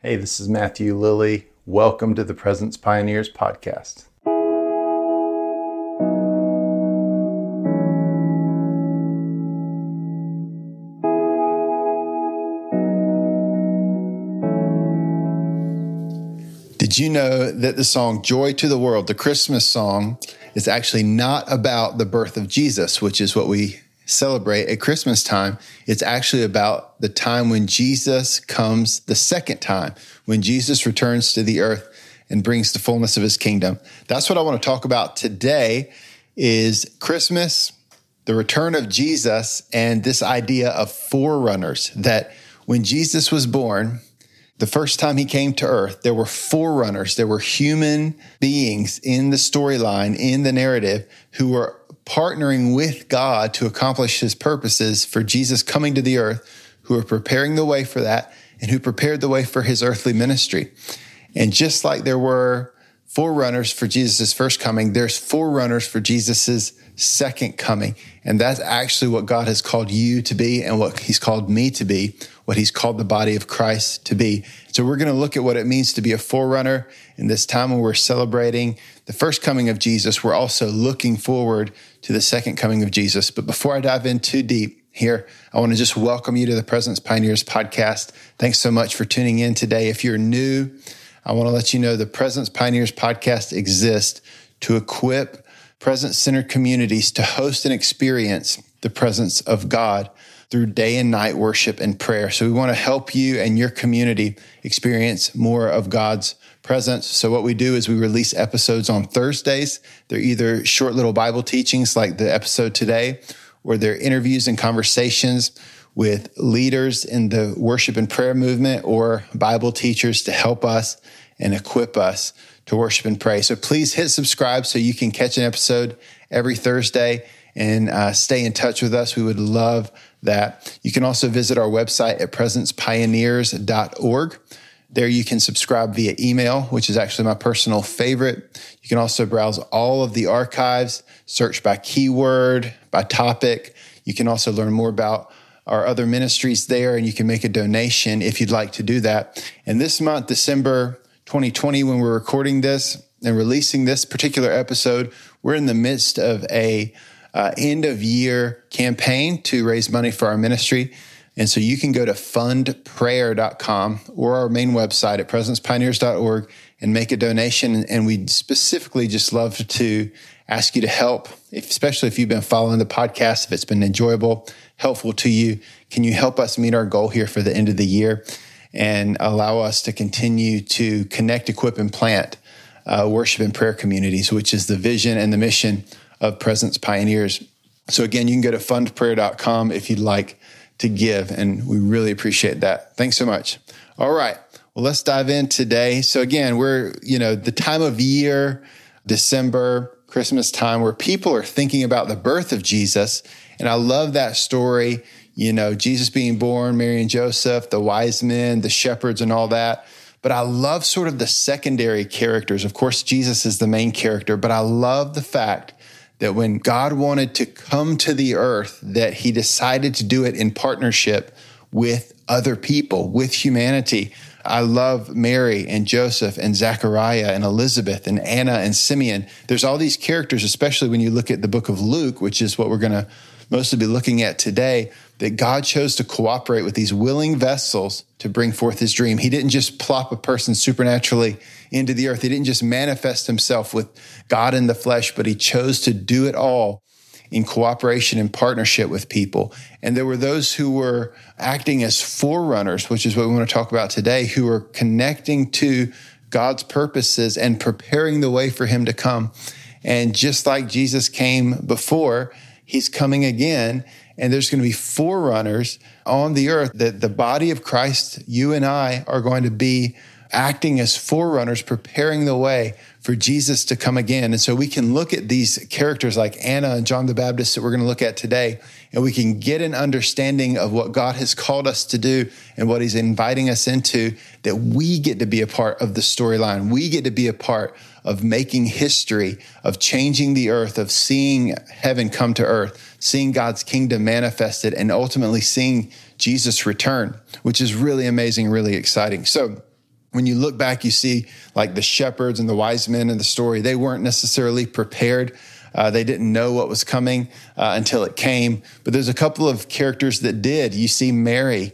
Hey, this is Matthew Lilly. Welcome to the Presence Pioneers podcast. Did you know that the song Joy to the World, the Christmas song, is actually not about the birth of Jesus, which is what we celebrate at Christmas time. It's actually about the time when Jesus comes the second time, when Jesus returns to the earth and brings the fullness of his kingdom. That's what I want to talk about today is Christmas, the return of Jesus, and this idea of forerunners that when Jesus was born, the first time he came to earth, there were forerunners. There were human beings in the storyline, in the narrative, who were partnering with God to accomplish his purposes for Jesus coming to the earth, who are preparing the way for that and who prepared the way for his earthly ministry. And just like there were forerunners for Jesus' first coming, there's forerunners for Jesus' second coming. And that's actually what God has called you to be and what he's called me to be, what he's called the body of Christ to be. So we're going to look at what it means to be a forerunner in this time when we're celebrating the first coming of Jesus. We're also looking forward to the second coming of Jesus. But before I dive in too deep here, I want to just welcome you to the Presence Pioneers podcast. Thanks so much for tuning in today. If you're new, I want to let you know the Presence Pioneers podcast exists to equip presence centered communities to host and experience the presence of God through day and night worship and prayer. So we want to help you and your community experience more of God's presence. So what we do is we release episodes on Thursdays. They're either short little Bible teachings like the episode today, or they're interviews and conversations with leaders in the worship and prayer movement or Bible teachers to help us and equip us to worship and pray. So please hit subscribe so you can catch an episode every Thursday and uh, stay in touch with us. We would love that. You can also visit our website at presencepioneers.org. There you can subscribe via email, which is actually my personal favorite. You can also browse all of the archives, search by keyword, by topic. You can also learn more about our other ministries there, and you can make a donation if you'd like to do that. And this month, December 2020, when we're recording this and releasing this particular episode, we're in the midst of a uh, end of year campaign to raise money for our ministry. And so you can go to fundprayer.com or our main website at presencepioneers.org and make a donation. And we'd specifically just love to ask you to help, especially if you've been following the podcast, if it's been enjoyable, helpful to you. Can you help us meet our goal here for the end of the year and allow us to continue to connect, equip, and plant uh, worship and prayer communities, which is the vision and the mission of Presence Pioneers. So again, you can go to fundprayer.com if you'd like to give. And we really appreciate that. Thanks so much. All right. Well, let's dive in today. So again, we're, you know, the time of year, December, Christmas time, where people are thinking about the birth of Jesus. And I love that story. You know, Jesus being born, Mary and Joseph, the wise men, the shepherds, and all that. But I love sort of the secondary characters. Of course, Jesus is the main character, but I love the fact that when God wanted to come to the earth, that he decided to do it in partnership with other people, with humanity. I love Mary and Joseph and Zachariah and Elizabeth and Anna and Simeon. There's all these characters, especially when you look at the book of Luke, which is what we're going to mostly be looking at today, that God chose to cooperate with these willing vessels to bring forth his dream. He didn't just plop a person supernaturally into the earth. He didn't just manifest himself with God in the flesh, but he chose to do it all in cooperation and partnership with people. And there were those who were acting as forerunners, which is what we want to talk about today, who were connecting to God's purposes and preparing the way for him to come. And just like Jesus came before, he's coming again. And there's going to be forerunners on the earth that the body of Christ, you and I, are going to be acting as forerunners, preparing the way for Jesus to come again. And so we can look at these characters like Anna and John the Baptist that we're going to look at today, and we can get an understanding of what God has called us to do and what He's inviting us into, that we get to be a part of the storyline. We get to be a part of making history, of changing the earth, of seeing heaven come to earth, seeing God's kingdom manifested, and ultimately seeing Jesus return, which is really amazing, really exciting. So, when you look back, you see like the shepherds and the wise men in the story, they weren't necessarily prepared. Uh, they didn't know what was coming uh, until it came. But there's a couple of characters that did. You see Mary,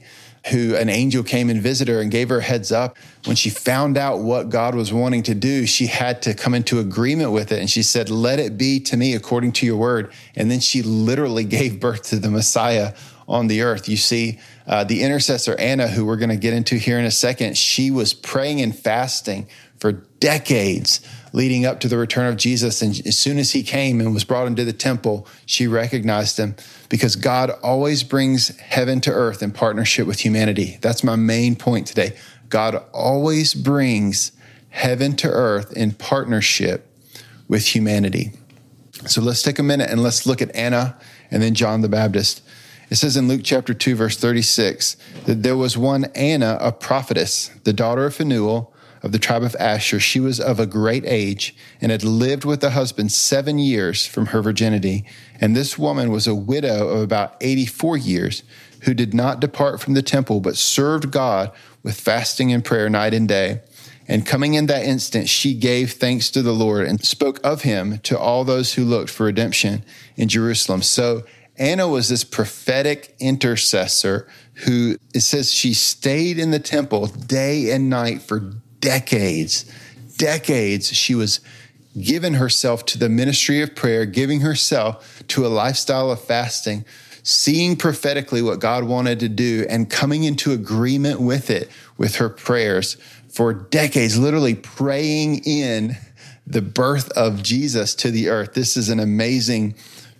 who an angel came and visited her and gave her heads up. When she found out what God was wanting to do, she had to come into agreement with it. And she said, Let it be to me according to your word. And then she literally gave birth to the Messiah on the earth. You see, uh, the intercessor Anna, who we're going to get into here in a second, she was praying and fasting for decades leading up to the return of Jesus. And as soon as he came and was brought into the temple, she recognized him because God always brings heaven to earth in partnership with humanity. That's my main point today. God always brings heaven to earth in partnership with humanity. So let's take a minute and let's look at Anna and then John the Baptist. It says in Luke chapter 2, verse 36, that there was one Anna, a prophetess, the daughter of Phanuel of the tribe of Asher. She was of a great age and had lived with a husband seven years from her virginity. And this woman was a widow of about 84 years who did not depart from the temple, but served God with fasting and prayer night and day. And coming in that instant, she gave thanks to the Lord and spoke of him to all those who looked for redemption in Jerusalem. So Anna was this prophetic intercessor who it says she stayed in the temple day and night for decades. Decades. She was giving herself to the ministry of prayer, giving herself to a lifestyle of fasting, seeing prophetically what God wanted to do and coming into agreement with it with her prayers for decades, literally praying in the birth of Jesus to the earth. This is an amazing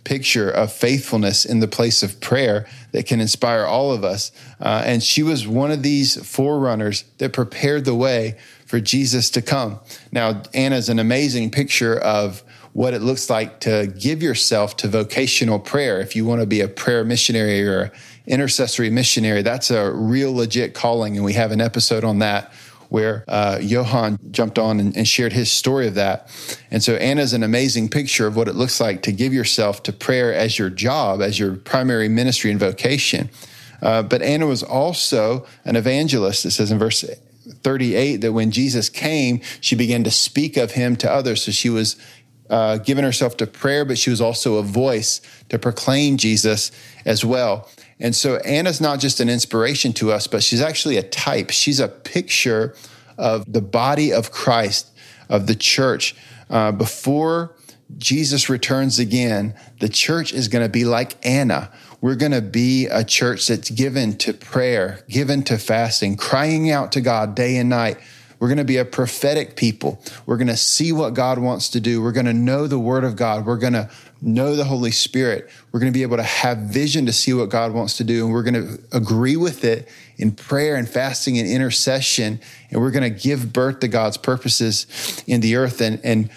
picture of faithfulness in the place of prayer that can inspire all of us. Uh, and she was one of these forerunners that prepared the way for Jesus to come. Now, Anna's an amazing picture of what it looks like to give yourself to vocational prayer. If you want to be a prayer missionary or intercessory missionary, that's a real legit calling. And we have an episode on that where uh, Johan jumped on and, and, shared his story of that. And so Anna's an amazing picture of what it looks like to give yourself to prayer as your job, as your primary ministry and vocation. Uh, but Anna was also an evangelist. It says in verse 38 that when Jesus came, she began to speak of him to others. So she was uh, giving herself to prayer, but she was also a voice to proclaim Jesus as well. And so Anna's not just an inspiration to us, but she's actually a type. She's a picture of the body of Christ, of the church. Uh, before Jesus returns again, the church is going to be like Anna. We're going to be a church that's given to prayer, given to fasting, crying out to God day and night we're going to be a prophetic people. We're going to see what God wants to do. We're going to know the Word of God. We're going to know the Holy Spirit. We're going to be able to have vision to see what God wants to do. And we're going to agree with it in prayer and fasting and intercession. And we're going to give birth to God's purposes in the earth. And, and,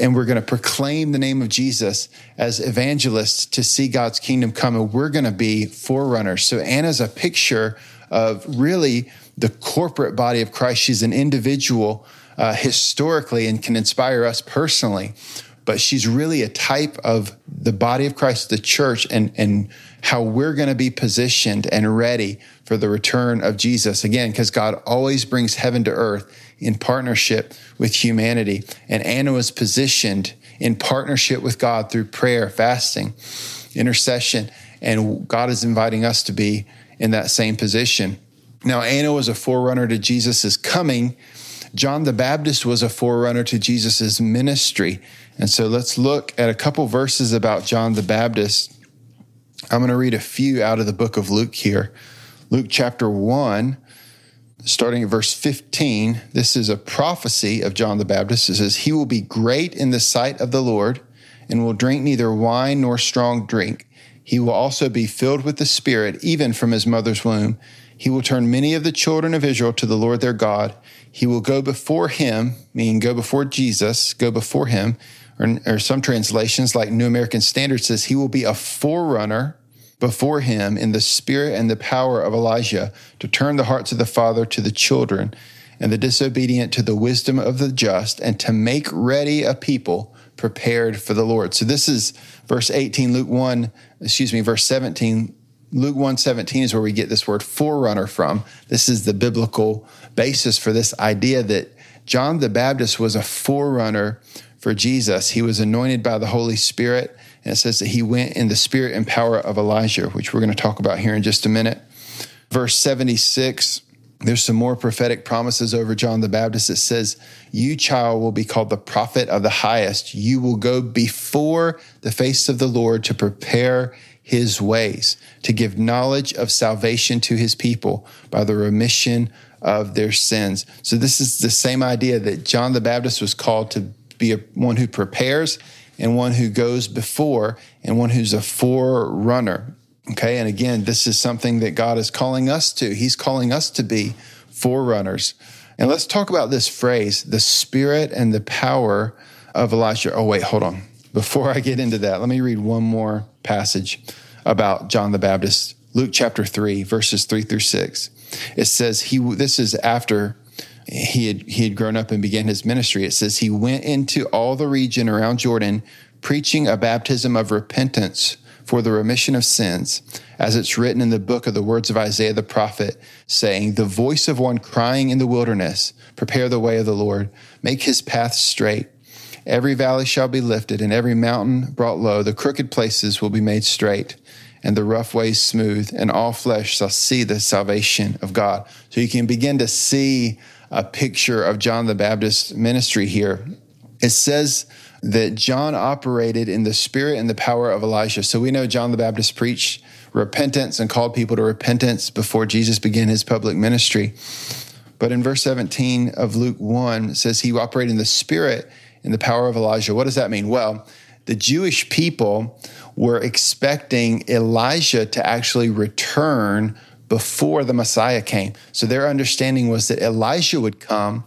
and we're going to proclaim the name of Jesus as evangelists to see God's kingdom come. And we're going to be forerunners. So Anna's a picture of really the corporate body of Christ. She's an individual uh, historically and can inspire us personally, but she's really a type of the body of Christ, the church, and, and how we're going to be positioned and ready for the return of Jesus. Again, because God always brings heaven to earth in partnership with humanity. And Anna was positioned in partnership with God through prayer, fasting, intercession. And God is inviting us to be in that same position. Now, Anna was a forerunner to Jesus' coming. John the Baptist was a forerunner to Jesus' ministry. And so let's look at a couple verses about John the Baptist. I'm going to read a few out of the book of Luke here. Luke chapter 1, starting at verse 15. This is a prophecy of John the Baptist. It says, He will be great in the sight of the Lord and will drink neither wine nor strong drink. He will also be filled with the Spirit, even from his mother's womb he will turn many of the children of Israel to the Lord their God. He will go before him, meaning go before Jesus, go before him. Or, or some translations, like New American Standard says, he will be a forerunner before him in the spirit and the power of Elijah to turn the hearts of the father to the children and the disobedient to the wisdom of the just and to make ready a people prepared for the Lord. So this is verse 18, Luke 1, excuse me, verse 17 Luke 117 is where we get this word forerunner from. This is the biblical basis for this idea that John the Baptist was a forerunner for Jesus. He was anointed by the Holy Spirit, and it says that he went in the spirit and power of Elijah, which we're going to talk about here in just a minute. Verse 76 there's some more prophetic promises over John the Baptist. It says, You, child, will be called the prophet of the highest. You will go before the face of the Lord to prepare his ways, to give knowledge of salvation to his people by the remission of their sins. So, this is the same idea that John the Baptist was called to be a, one who prepares and one who goes before and one who's a forerunner. Okay. And again, this is something that God is calling us to. He's calling us to be forerunners. And let's talk about this phrase the spirit and the power of Elijah. Oh, wait, hold on. Before I get into that, let me read one more passage about John the Baptist. Luke chapter 3, verses 3 through 6. It says, he, This is after he had, he had grown up and began his ministry. It says, He went into all the region around Jordan, preaching a baptism of repentance for the remission of sins, as it's written in the book of the words of Isaiah the prophet, saying, The voice of one crying in the wilderness, Prepare the way of the Lord, make his path straight. Every valley shall be lifted, and every mountain brought low. The crooked places will be made straight, and the rough ways smooth, and all flesh shall see the salvation of God. So you can begin to see a picture of John the Baptist's ministry here. It says, that John operated in the spirit and the power of Elijah. So we know John the Baptist preached repentance and called people to repentance before Jesus began his public ministry. But in verse 17 of Luke 1, it says he operated in the spirit and the power of Elijah. What does that mean? Well, the Jewish people were expecting Elijah to actually return before the Messiah came. So their understanding was that Elijah would come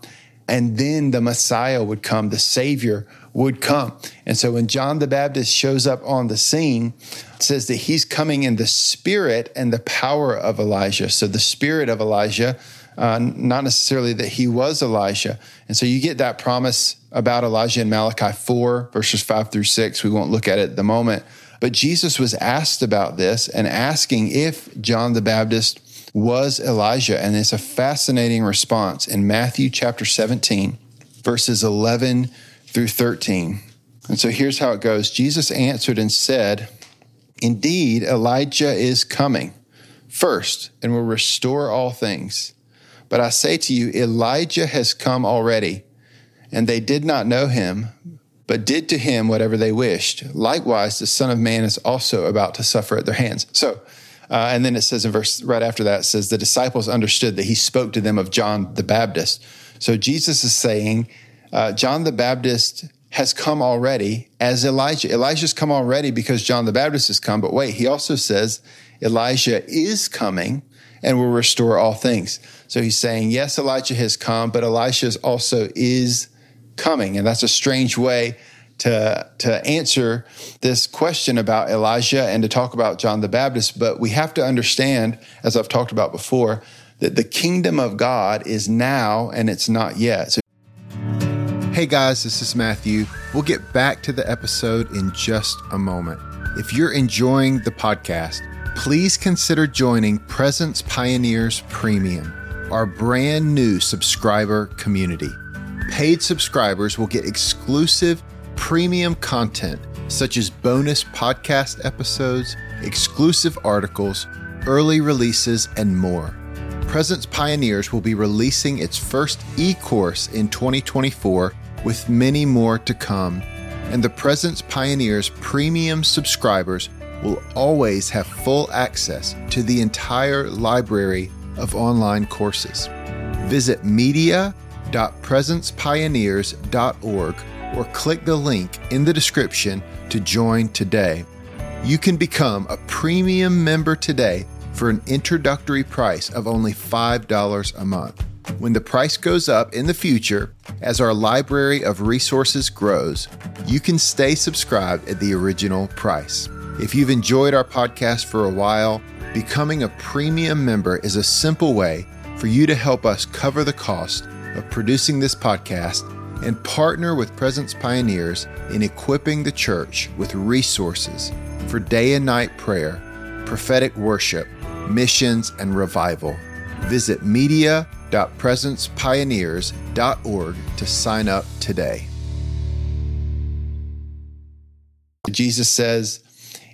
and then the Messiah would come, the Savior would come. And so when John the Baptist shows up on the scene, it says that he's coming in the spirit and the power of Elijah. So the spirit of Elijah, uh, not necessarily that he was Elijah. And so you get that promise about Elijah in Malachi 4, verses 5 through 6. We won't look at it at the moment. But Jesus was asked about this and asking if John the Baptist was Elijah. And it's a fascinating response in Matthew chapter 17, verses 11 through 13. And so here's how it goes Jesus answered and said, Indeed, Elijah is coming first and will restore all things. But I say to you, Elijah has come already, and they did not know him, but did to him whatever they wished. Likewise, the Son of Man is also about to suffer at their hands. So, uh, and then it says in verse right after that, it says, The disciples understood that he spoke to them of John the Baptist. So Jesus is saying, uh, John the Baptist has come already as Elijah. Elijah's come already because John the Baptist has come. But wait, he also says Elijah is coming and will restore all things. So he's saying, yes, Elijah has come, but Elijah also is coming. And that's a strange way to, to answer this question about Elijah and to talk about John the Baptist. But we have to understand, as I've talked about before, that the kingdom of God is now and it's not yet. So Hey guys, this is Matthew. We'll get back to the episode in just a moment. If you're enjoying the podcast, please consider joining Presence Pioneers Premium, our brand new subscriber community. Paid subscribers will get exclusive premium content such as bonus podcast episodes, exclusive articles, early releases, and more. Presence Pioneers will be releasing its first e course in 2024 with many more to come. And the Presence Pioneers premium subscribers will always have full access to the entire library of online courses. Visit media.presencepioneers.org or click the link in the description to join today. You can become a premium member today for an introductory price of only $5 a month. When the price goes up in the future, as our library of resources grows, you can stay subscribed at the original price. If you've enjoyed our podcast for a while, becoming a premium member is a simple way for you to help us cover the cost of producing this podcast and partner with Presence Pioneers in equipping the church with resources for day and night prayer, prophetic worship, missions, and revival. Visit media.presencepioneers.org to sign up today. Jesus says,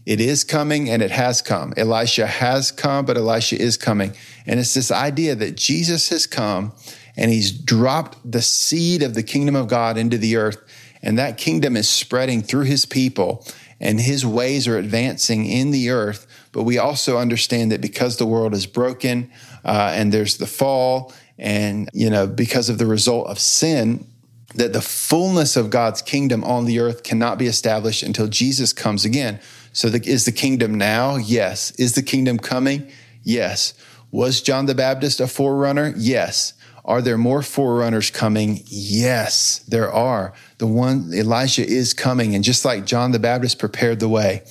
It is coming and it has come. Elijah has come, but Elijah is coming. And it's this idea that Jesus has come and he's dropped the seed of the kingdom of God into the earth. And that kingdom is spreading through his people, and his ways are advancing in the earth. But we also understand that because the world is broken uh, and there's the fall, and you know because of the result of sin, that the fullness of God's kingdom on the earth cannot be established until Jesus comes again. So, the, is the kingdom now? Yes. Is the kingdom coming? Yes. Was John the Baptist a forerunner? Yes. Are there more forerunners coming? Yes, there are. The one, Elijah is coming. And just like John the Baptist prepared the way,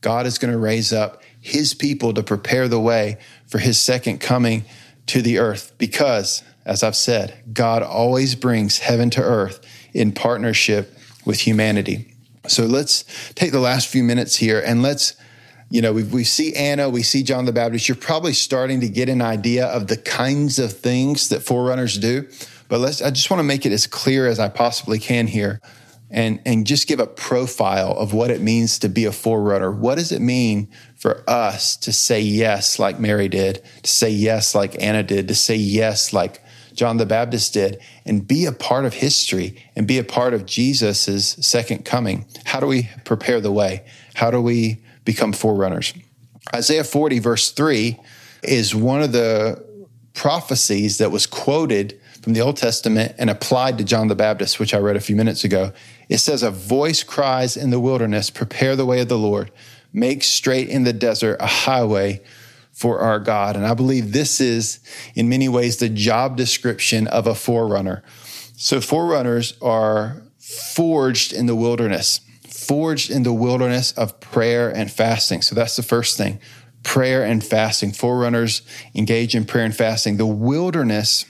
God is going to raise up his people to prepare the way for his second coming to the earth. Because, as I've said, God always brings heaven to earth in partnership with humanity. So let's take the last few minutes here and let's you know, we, we see Anna, we see John the Baptist. You're probably starting to get an idea of the kinds of things that forerunners do. But let's, I just want to make it as clear as I possibly can here and, and just give a profile of what it means to be a forerunner. What does it mean for us to say yes like Mary did, to say yes like Anna did, to say yes like John the Baptist did, and be a part of history and be a part of Jesus' second coming? How do we prepare the way? How do we become forerunners. Isaiah 40, verse 3, is one of the prophecies that was quoted from the Old Testament and applied to John the Baptist, which I read a few minutes ago. It says, A voice cries in the wilderness, prepare the way of the Lord, make straight in the desert a highway for our God. And I believe this is, in many ways, the job description of a forerunner. So, forerunners are forged in the wilderness forged in the wilderness of prayer and fasting. So that's the first thing prayer and fasting. Forerunners engage in prayer and fasting. The wilderness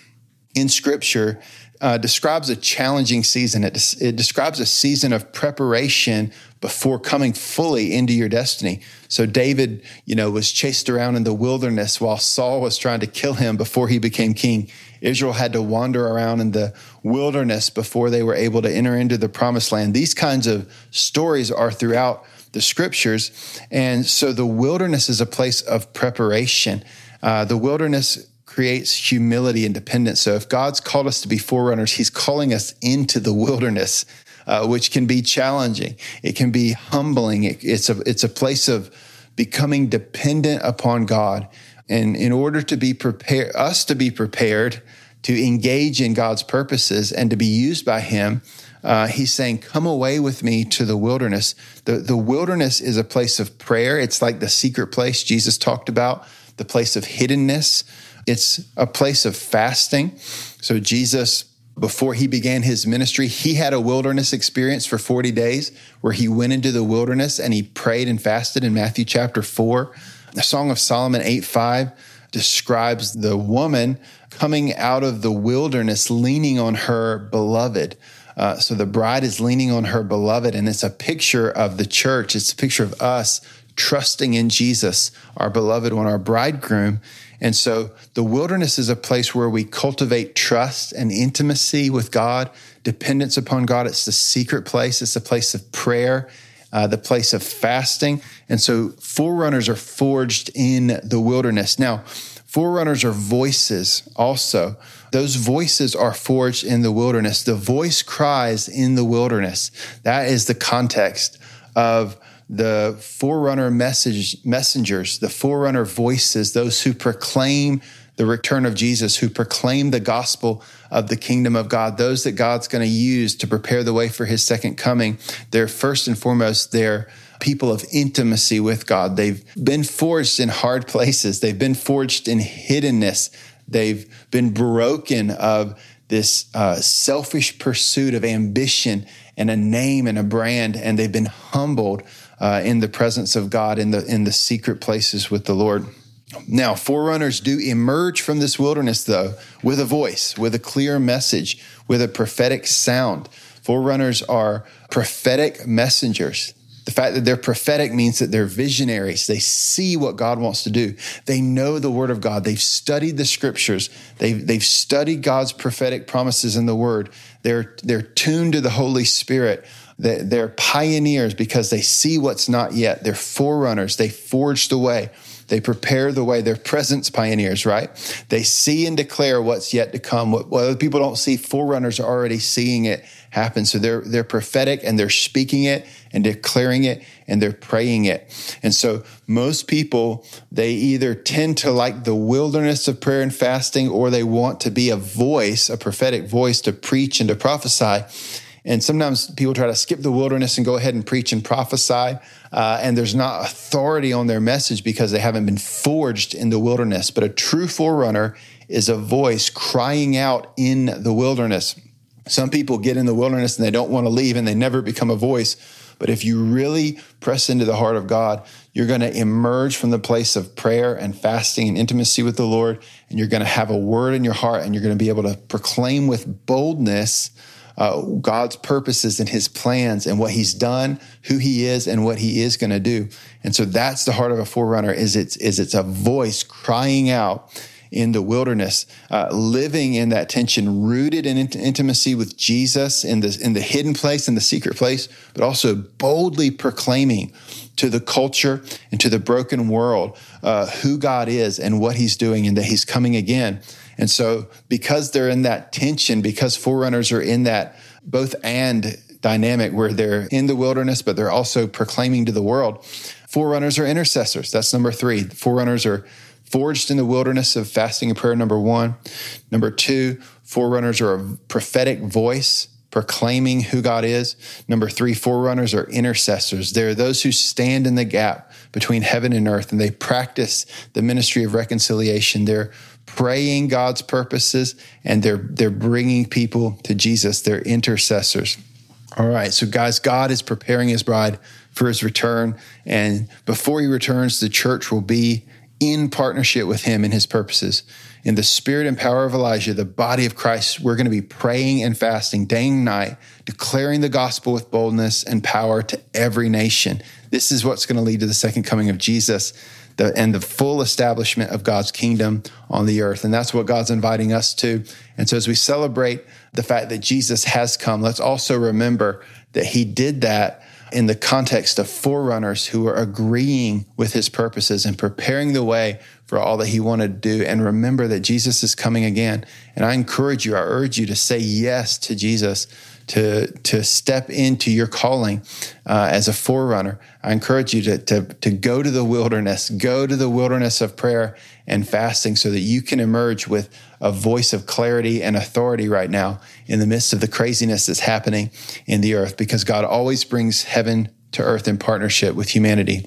in scripture uh, describes a challenging season. It, des- it describes a season of preparation before coming fully into your destiny. So David, you know, was chased around in the wilderness while Saul was trying to kill him before he became king. Israel had to wander around in the wilderness before they were able to enter into the promised land. These kinds of stories are throughout the scriptures. And so the wilderness is a place of preparation. Uh, the wilderness creates humility and dependence. So if God's called us to be forerunners, He's calling us into the wilderness, uh, which can be challenging. It can be humbling. It, it's a it's a place of becoming dependent upon God. And in order to be prepared, us to be prepared to engage in God's purposes and to be used by Him, uh, he's saying, Come away with me to the wilderness. The, the wilderness is a place of prayer. It's like the secret place Jesus talked about, the place of hiddenness. It's a place of fasting. So, Jesus, before he began his ministry, he had a wilderness experience for 40 days where he went into the wilderness and he prayed and fasted in Matthew chapter 4. The Song of Solomon 8 5 describes the woman coming out of the wilderness leaning on her beloved. Uh, so the bride is leaning on her beloved, and it's a picture of the church. It's a picture of us trusting in Jesus, our beloved one, our bridegroom. And so the wilderness is a place where we cultivate trust and intimacy with God, dependence upon God. It's the secret place, it's the place of prayer. Uh, the place of fasting. And so forerunners are forged in the wilderness. Now, forerunners are voices also. Those voices are forged in the wilderness. The voice cries in the wilderness. That is the context of the forerunner message messengers, the forerunner voices, those who proclaim the return of Jesus, who proclaim the gospel of the kingdom of God, those that God's going to use to prepare the way for his second coming. They're first and foremost, they're people of intimacy with God. They've been forged in hard places. They've been forged in hiddenness. They've been broken of this uh, selfish pursuit of ambition and a name and a brand, and they've been humbled uh, in the presence of God in the in the secret places with the Lord. Now, forerunners do emerge from this wilderness, though, with a voice, with a clear message, with a prophetic sound. Forerunners are prophetic messengers. The fact that they're prophetic means that they're visionaries. They see what God wants to do. They know the word of God. They've studied the scriptures. They've, they've studied God's prophetic promises in the word. They're, they're tuned to the Holy Spirit. They're pioneers because they see what's not yet. They're forerunners. They forge the way. They prepare the way. They're presence pioneers, right? They see and declare what's yet to come. What, what other people don't see, forerunners are already seeing it happen. So they're, they're prophetic and they're speaking it and declaring it and they're praying it. And so most people, they either tend to like the wilderness of prayer and fasting or they want to be a voice, a prophetic voice to preach and to prophesy. And sometimes people try to skip the wilderness and go ahead and preach and prophesy. Uh, and there's not authority on their message because they haven't been forged in the wilderness. But a true forerunner is a voice crying out in the wilderness. Some people get in the wilderness and they don't want to leave and they never become a voice. But if you really press into the heart of God, you're going to emerge from the place of prayer and fasting and intimacy with the Lord. And you're going to have a word in your heart and you're going to be able to proclaim with boldness uh, God's purposes and his plans and what he's done, who he is, and what he is going to do. And so that's the heart of a forerunner is it's, is it's a voice crying out in the wilderness, uh, living in that tension, rooted in int- intimacy with Jesus in the, in the hidden place, in the secret place, but also boldly proclaiming to the culture and to the broken world uh, who God is and what he's doing and that he's coming again. And so, because they're in that tension, because forerunners are in that both and dynamic where they're in the wilderness, but they're also proclaiming to the world, forerunners are intercessors. That's number three. Forerunners are forged in the wilderness of fasting and prayer, number one. Number two, forerunners are a prophetic voice proclaiming who God is. Number three, forerunners are intercessors. They're those who stand in the gap between heaven and earth and they practice the ministry of reconciliation. They're praying God's purposes and they're they're bringing people to Jesus. They're intercessors. All right, so guys, God is preparing his bride for his return and before he returns the church will be in partnership with him and his purposes. In the spirit and power of Elijah, the body of Christ, we're going to be praying and fasting day and night, declaring the gospel with boldness and power to every nation. This is what's going to lead to the second coming of Jesus the, and the full establishment of God's kingdom on the earth. And that's what God's inviting us to. And so as we celebrate the fact that Jesus has come, let's also remember that he did that in the context of forerunners who are agreeing with his purposes and preparing the way for all that he wanted to do. And remember that Jesus is coming again. And I encourage you, I urge you to say yes to Jesus to to step into your calling uh, as a forerunner. I encourage you to, to to go to the wilderness, go to the wilderness of prayer and fasting, so that you can emerge with a voice of clarity and authority right now in the midst of the craziness that's happening in the earth. Because God always brings heaven to earth in partnership with humanity.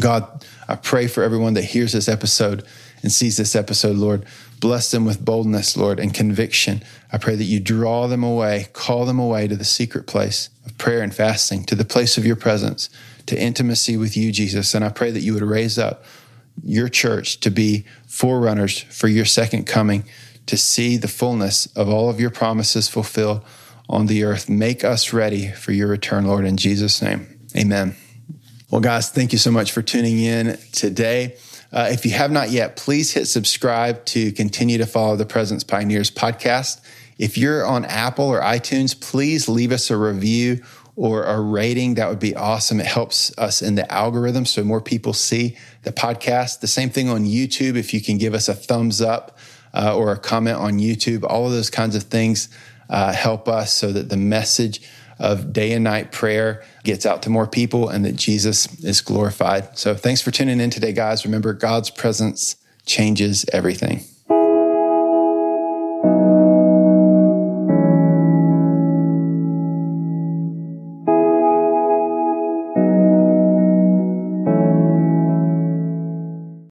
God, I pray for everyone that hears this episode and sees this episode, Lord. Bless them with boldness, Lord, and conviction. I pray that you draw them away, call them away to the secret place of prayer and fasting, to the place of your presence, to intimacy with you, Jesus. And I pray that you would raise up your church to be forerunners for your second coming, to see the fullness of all of your promises fulfilled on the earth. Make us ready for your return, Lord, in Jesus' name. Amen. Well, guys, thank you so much for tuning in today. Uh, if you have not yet, please hit subscribe to continue to follow the Presence Pioneers podcast. If you're on Apple or iTunes, please leave us a review or a rating. That would be awesome. It helps us in the algorithm so more people see the podcast. The same thing on YouTube. If you can give us a thumbs up uh, or a comment on YouTube, all of those kinds of things uh, help us so that the message of day and night prayer gets out to more people and that Jesus is glorified. So thanks for tuning in today, guys. Remember, God's presence changes everything.